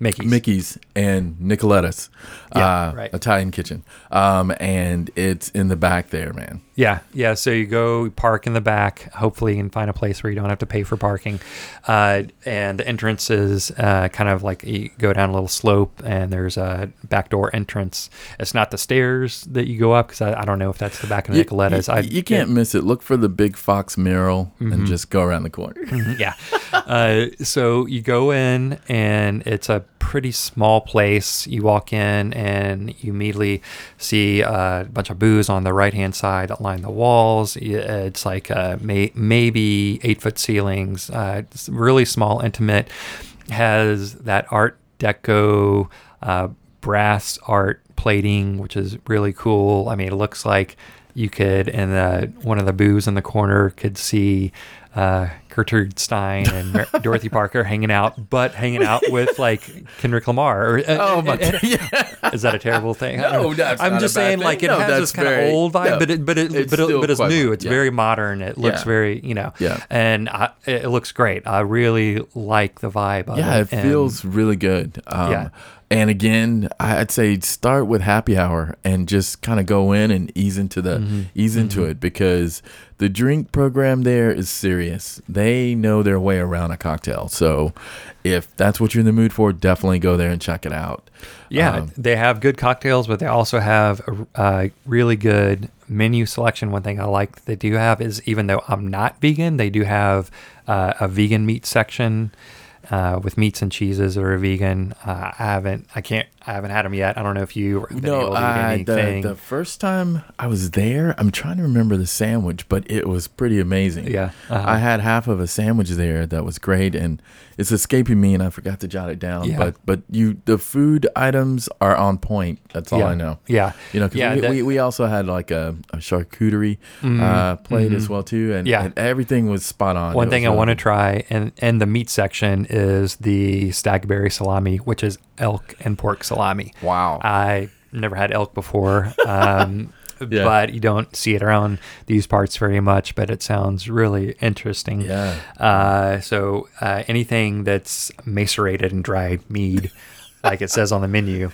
Speaker 2: Mickey's.
Speaker 3: Mickey's and Nicoletta's
Speaker 2: Yeah,
Speaker 3: uh,
Speaker 2: right.
Speaker 3: Italian kitchen. Um, and it's in the back there, man.
Speaker 2: Yeah, yeah. So you go park in the back. Hopefully, you can find a place where you don't have to pay for parking. Uh, and the entrance is uh, kind of like you go down a little slope, and there's a back door entrance. It's not the stairs that you go up because I, I don't know if that's the back of
Speaker 3: You,
Speaker 2: Nicoletta's.
Speaker 3: you-
Speaker 2: I,
Speaker 3: you can't miss it. Look for the big fox mural
Speaker 2: Mm-hmm.
Speaker 3: and just go around the corner.
Speaker 2: yeah. Uh, so you go in, and it's a pretty small place. You walk in, and you immediately see uh, a bunch of booze on the right hand side that line the walls. It's like uh, may- maybe eight foot ceilings, uh, it's really small, intimate. Has that Art Deco uh, brass art plating, which is really cool. I mean, it looks like you could, in the one of the booths in the corner, could see uh, Gertrude Stein and Mar- Dorothy Parker hanging out, but hanging out with like Kendrick Lamar. Or, uh,
Speaker 3: Oh my
Speaker 2: uh,
Speaker 3: god! Yeah.
Speaker 2: Is that a terrible thing?
Speaker 3: No, that's
Speaker 2: I'm just saying, like it
Speaker 3: No,
Speaker 2: has this kind
Speaker 3: very-
Speaker 2: of old vibe,
Speaker 3: no,
Speaker 2: but it, but it,
Speaker 3: it's
Speaker 2: but, it, but it's new.
Speaker 3: modern,
Speaker 2: It's
Speaker 3: yeah.
Speaker 2: very modern. It looks
Speaker 3: Yeah.
Speaker 2: very, you know,
Speaker 3: Yeah.
Speaker 2: and I, it looks great. I really like the vibe. Of
Speaker 3: Yeah, it
Speaker 2: and-
Speaker 3: feels really good. Um,
Speaker 2: Yeah.
Speaker 3: And again, I'd say start with happy hour and just kind of go in and ease into the
Speaker 2: Mm-hmm.
Speaker 3: ease into it because the drink program there is serious. They know their way around a cocktail. So if that's what you're in the mood for, definitely go there and check it out.
Speaker 2: Yeah,
Speaker 3: Um,
Speaker 2: they have good cocktails, but they also have a, a really good menu selection. One thing I like they do have is even though I'm not vegan, they do have uh, a vegan meat section uh, with meats and cheeses that are vegan. Uh, I haven't, I can't, I haven't had them yet. I don't know if you
Speaker 3: No,
Speaker 2: able to eat
Speaker 3: I, the,
Speaker 2: anything.
Speaker 3: the first time I was there, I'm trying to remember the sandwich, but it was pretty amazing.
Speaker 2: Yeah, uh-huh.
Speaker 3: I had half of a sandwich there that was great, and it's escaping me, and I forgot to jot it down.
Speaker 2: Yeah.
Speaker 3: But but you, the food items are on point. That's all
Speaker 2: yeah,
Speaker 3: I know.
Speaker 2: Yeah,
Speaker 3: You know,
Speaker 2: Yeah,
Speaker 3: we,
Speaker 2: that-
Speaker 3: we, we also had like a, a charcuterie uh, plate as well too, and,
Speaker 2: Mm-hmm. Yeah.
Speaker 3: and everything was spot on.
Speaker 2: One
Speaker 3: It
Speaker 2: thing I
Speaker 3: really
Speaker 2: want to try in, in the meat section is the stagberry salami, which is elk and pork salami.
Speaker 3: Wow.
Speaker 2: I never had elk before, um,
Speaker 3: Yeah.
Speaker 2: but you don't see it around these parts very much. But it sounds really interesting.
Speaker 3: Yeah.
Speaker 2: Uh, so uh, anything that's macerated and dry mead, like it says on the menu,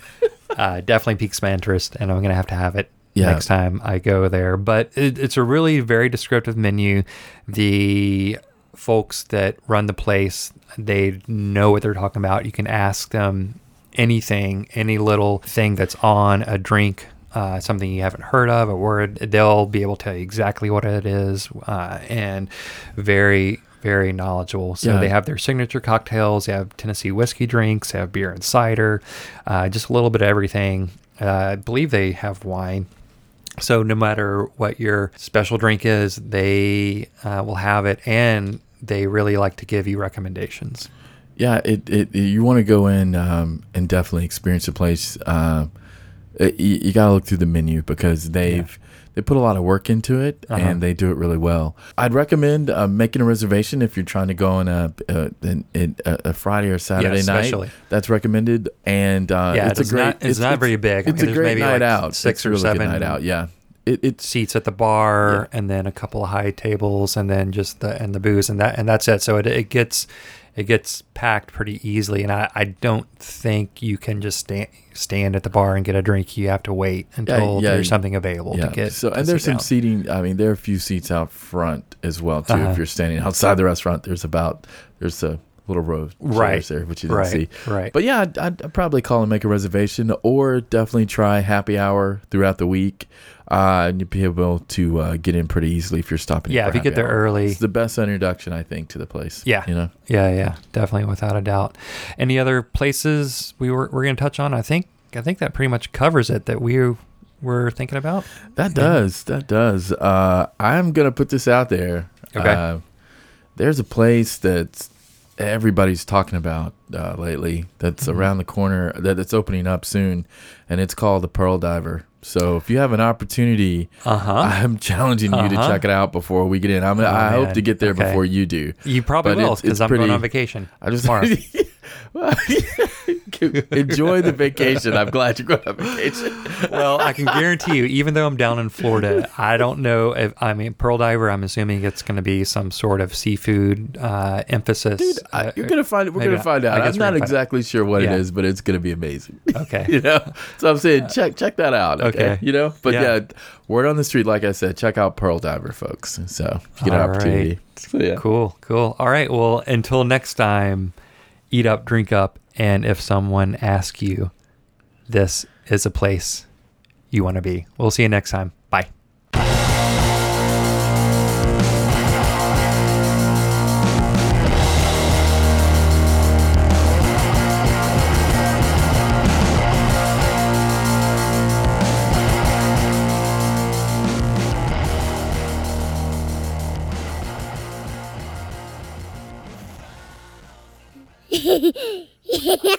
Speaker 2: uh, definitely piques my interest, and I'm gonna have to have it
Speaker 3: Yeah.
Speaker 2: next time I go there. But it, it's a really very descriptive menu. The folks that run the place, they know what they're talking about. You can ask them anything, any little thing that's on a drink. Uh, something you haven't heard of, a word, they'll be able to tell you exactly what it is, uh, and very, very knowledgeable. So
Speaker 3: Yeah.
Speaker 2: they have their signature cocktails, they have Tennessee whiskey drinks, they have beer and cider, uh, just a little bit of everything. Uh, I believe they have wine. So no matter what your special drink is, they uh, will have it, and they really like to give you recommendations.
Speaker 3: Yeah, it, it you want to go in um, and definitely experience the place. Um, it, you, you got to look through the menu because they've they put a lot of work into it
Speaker 2: Uh-huh.
Speaker 3: and they do it really well. I'd recommend uh, making a reservation if you're trying to go on a a, a, a Friday or Saturday night. That's recommended, and uh,
Speaker 2: Yeah,
Speaker 3: it's a great.
Speaker 2: not- it's not very big. I
Speaker 3: It's
Speaker 2: mean,
Speaker 3: a great
Speaker 2: maybe
Speaker 3: night
Speaker 2: like
Speaker 3: out.
Speaker 2: six
Speaker 3: It's
Speaker 2: or
Speaker 3: really
Speaker 2: seven
Speaker 3: night out. Yeah, it, it's
Speaker 2: Seats at the bar, and then a couple of high tables, and then just the and the booze, and that and that's it. So it, it gets it gets packed pretty easily, and I, I don't think you can just stand stand at the bar and get a drink. You have to wait until
Speaker 3: yeah,
Speaker 2: there's something available
Speaker 3: Yeah.
Speaker 2: to get.
Speaker 3: so and there's some
Speaker 2: down.
Speaker 3: seating. I mean, there are a few seats out front as well too.
Speaker 2: Uh-huh.
Speaker 3: If you're standing outside the restaurant, there's about there's a little row of chairs
Speaker 2: Right.
Speaker 3: there, which you didn't
Speaker 2: Right,
Speaker 3: see.
Speaker 2: right.
Speaker 3: But yeah, I'd, I'd probably call and make a reservation, or definitely try happy hour throughout the week. Uh, and you'd be able to uh, get in pretty easily if you're stopping.
Speaker 2: Yeah, if you get there
Speaker 3: hour.
Speaker 2: early.
Speaker 3: it's the best introduction I think to the place.
Speaker 2: Yeah.
Speaker 3: you know.
Speaker 2: Yeah, yeah, definitely, without a doubt. Any other places we were we're going to touch on? I think I think that pretty much covers it that we were thinking about.
Speaker 3: That does. That does. Uh, I'm gonna put this out there.
Speaker 2: Okay.
Speaker 3: Uh, there's a place that everybody's talking about uh, lately. That's
Speaker 2: Mm-hmm.
Speaker 3: around the corner. That it's opening up soon, and it's called the Pearl Diver. So if you have an opportunity,
Speaker 2: Uh-huh.
Speaker 3: I'm challenging you to
Speaker 2: Uh-huh.
Speaker 3: check it out before we get in. I'm, I hope to get there
Speaker 2: Okay.
Speaker 3: before you do.
Speaker 2: You probably
Speaker 3: But
Speaker 2: will because I'm going
Speaker 3: pretty-
Speaker 2: on vacation.
Speaker 3: I just
Speaker 2: tomorrow.
Speaker 3: enjoy the vacation. I'm glad you're going on vacation.
Speaker 2: well, I can guarantee you, even though I'm down in Florida, I don't know if I mean Pearl Diver. I'm assuming it's going to be some sort of seafood uh, emphasis.
Speaker 3: I-
Speaker 2: Uh,
Speaker 3: you're gonna find. We're
Speaker 2: maybe
Speaker 3: gonna find
Speaker 2: I
Speaker 3: out. I'm not
Speaker 2: gonna find out.
Speaker 3: exactly sure what
Speaker 2: Yeah.
Speaker 3: it is, but it's gonna be amazing.
Speaker 2: okay.
Speaker 3: you know, so I'm saying check check that out. Okay,
Speaker 2: Okay.
Speaker 3: you know, but
Speaker 2: Yeah.
Speaker 3: yeah. word on the street, like I said, check out Pearl Diver, folks. So if you get an
Speaker 2: All
Speaker 3: opportunity.
Speaker 2: right.
Speaker 3: So, yeah.
Speaker 2: Cool, cool. All right. Well, until next time, eat up, drink up, and if someone asks you, this is a place you want to be. We'll see you next time. Yeah.